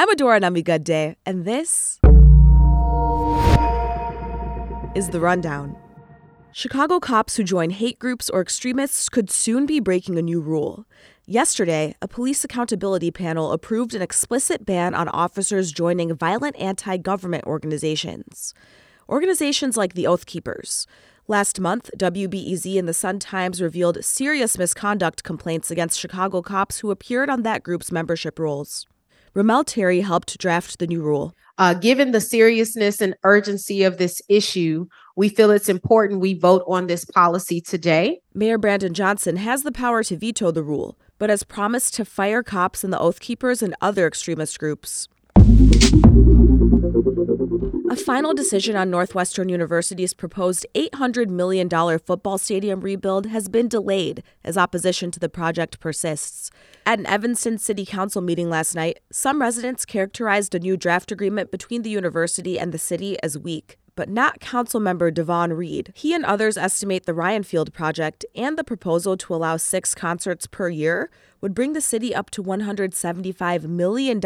I'm Adora Namigadde, and this is The Rundown. Chicago cops who join hate groups or extremists could soon be breaking a new rule. Yesterday, a police accountability panel approved an explicit ban on officers joining violent anti government organizations. Organizations like the Oath Keepers. Last month, WBEZ and the Sun Times revealed serious misconduct complaints against Chicago cops who appeared on that group's membership rolls. Remel Terry helped draft the new rule. Uh, given the seriousness and urgency of this issue, we feel it's important we vote on this policy today. Mayor Brandon Johnson has the power to veto the rule, but has promised to fire cops and the Oath Keepers and other extremist groups. A final decision on Northwestern University's proposed $800 million football stadium rebuild has been delayed as opposition to the project persists. At an Evanston City Council meeting last night, some residents characterized a new draft agreement between the university and the city as weak but not Councilmember Devon Reid. He and others estimate the Ryan Field project and the proposal to allow six concerts per year would bring the city up to $175 million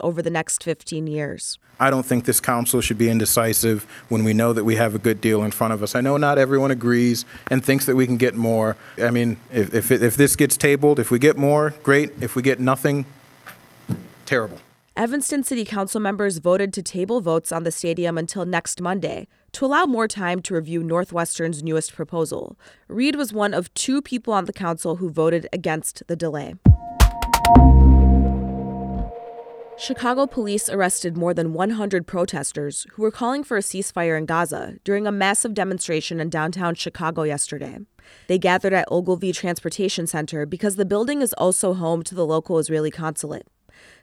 over the next 15 years. I don't think this council should be indecisive when we know that we have a good deal in front of us. I know not everyone agrees and thinks that we can get more. I mean, if, if, if this gets tabled, if we get more, great. If we get nothing, terrible. Evanston City Council members voted to table votes on the stadium until next Monday to allow more time to review Northwestern's newest proposal. Reid was one of two people on the council who voted against the delay. Chicago police arrested more than 100 protesters who were calling for a ceasefire in Gaza during a massive demonstration in downtown Chicago yesterday. They gathered at Ogilvie Transportation Center because the building is also home to the local Israeli consulate.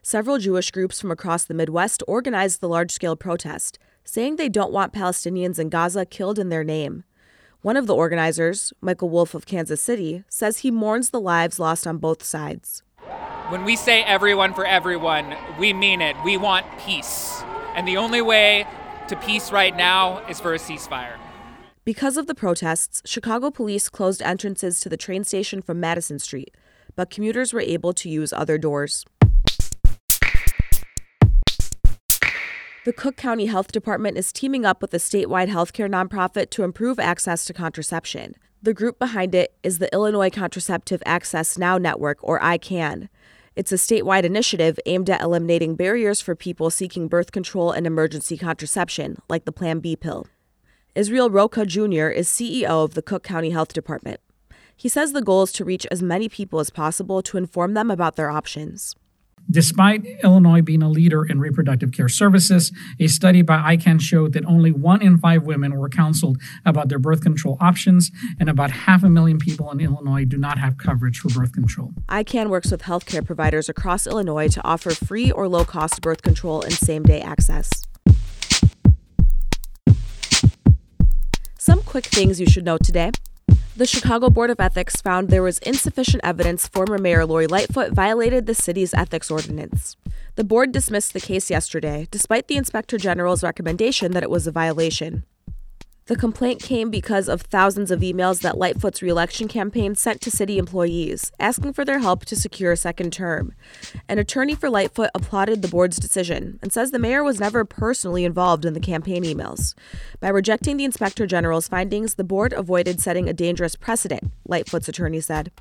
Several Jewish groups from across the Midwest organized the large scale protest, saying they don't want Palestinians in Gaza killed in their name. One of the organizers, Michael Wolf of Kansas City, says he mourns the lives lost on both sides. When we say everyone for everyone, we mean it. We want peace. And the only way to peace right now is for a ceasefire. Because of the protests, Chicago police closed entrances to the train station from Madison Street, but commuters were able to use other doors. The Cook County Health Department is teaming up with a statewide healthcare nonprofit to improve access to contraception. The group behind it is the Illinois Contraceptive Access Now Network, or ICAN. It's a statewide initiative aimed at eliminating barriers for people seeking birth control and emergency contraception, like the Plan B pill. Israel Rocha Jr. is CEO of the Cook County Health Department. He says the goal is to reach as many people as possible to inform them about their options. Despite Illinois being a leader in reproductive care services, a study by ICAN showed that only one in five women were counseled about their birth control options, and about half a million people in Illinois do not have coverage for birth control. ICAN works with healthcare providers across Illinois to offer free or low cost birth control and same day access. Some quick things you should know today. The Chicago Board of Ethics found there was insufficient evidence former Mayor Lori Lightfoot violated the city's ethics ordinance. The board dismissed the case yesterday, despite the Inspector General's recommendation that it was a violation. The complaint came because of thousands of emails that Lightfoot's reelection campaign sent to city employees, asking for their help to secure a second term. An attorney for Lightfoot applauded the board's decision and says the mayor was never personally involved in the campaign emails. By rejecting the inspector general's findings, the board avoided setting a dangerous precedent, Lightfoot's attorney said.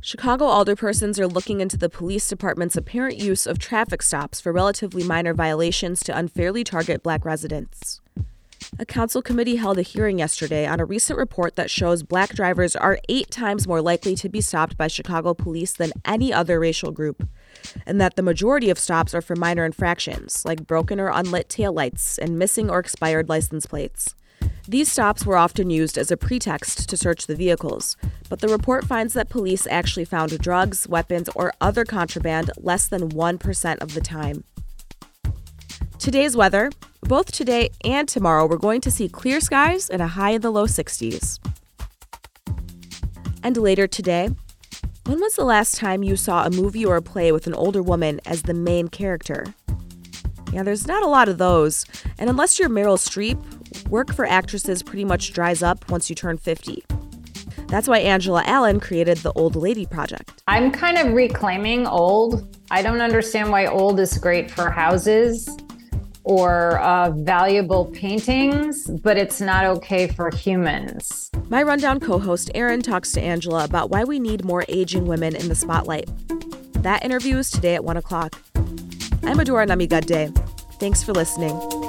Chicago alderpersons are looking into the police department's apparent use of traffic stops for relatively minor violations to unfairly target black residents. A council committee held a hearing yesterday on a recent report that shows black drivers are eight times more likely to be stopped by Chicago police than any other racial group, and that the majority of stops are for minor infractions, like broken or unlit taillights and missing or expired license plates. These stops were often used as a pretext to search the vehicles, but the report finds that police actually found drugs, weapons, or other contraband less than 1% of the time. Today's weather both today and tomorrow, we're going to see clear skies and a high in the low 60s. And later today, when was the last time you saw a movie or a play with an older woman as the main character? Yeah, there's not a lot of those. And unless you're Meryl Streep, work for actresses pretty much dries up once you turn 50. That's why Angela Allen created the Old Lady Project. I'm kind of reclaiming old. I don't understand why old is great for houses or uh, valuable paintings, but it's not okay for humans. My Rundown co host Erin talks to Angela about why we need more aging women in the spotlight. That interview is today at 1 o'clock. I'm Adora Namigadde. Thanks for listening.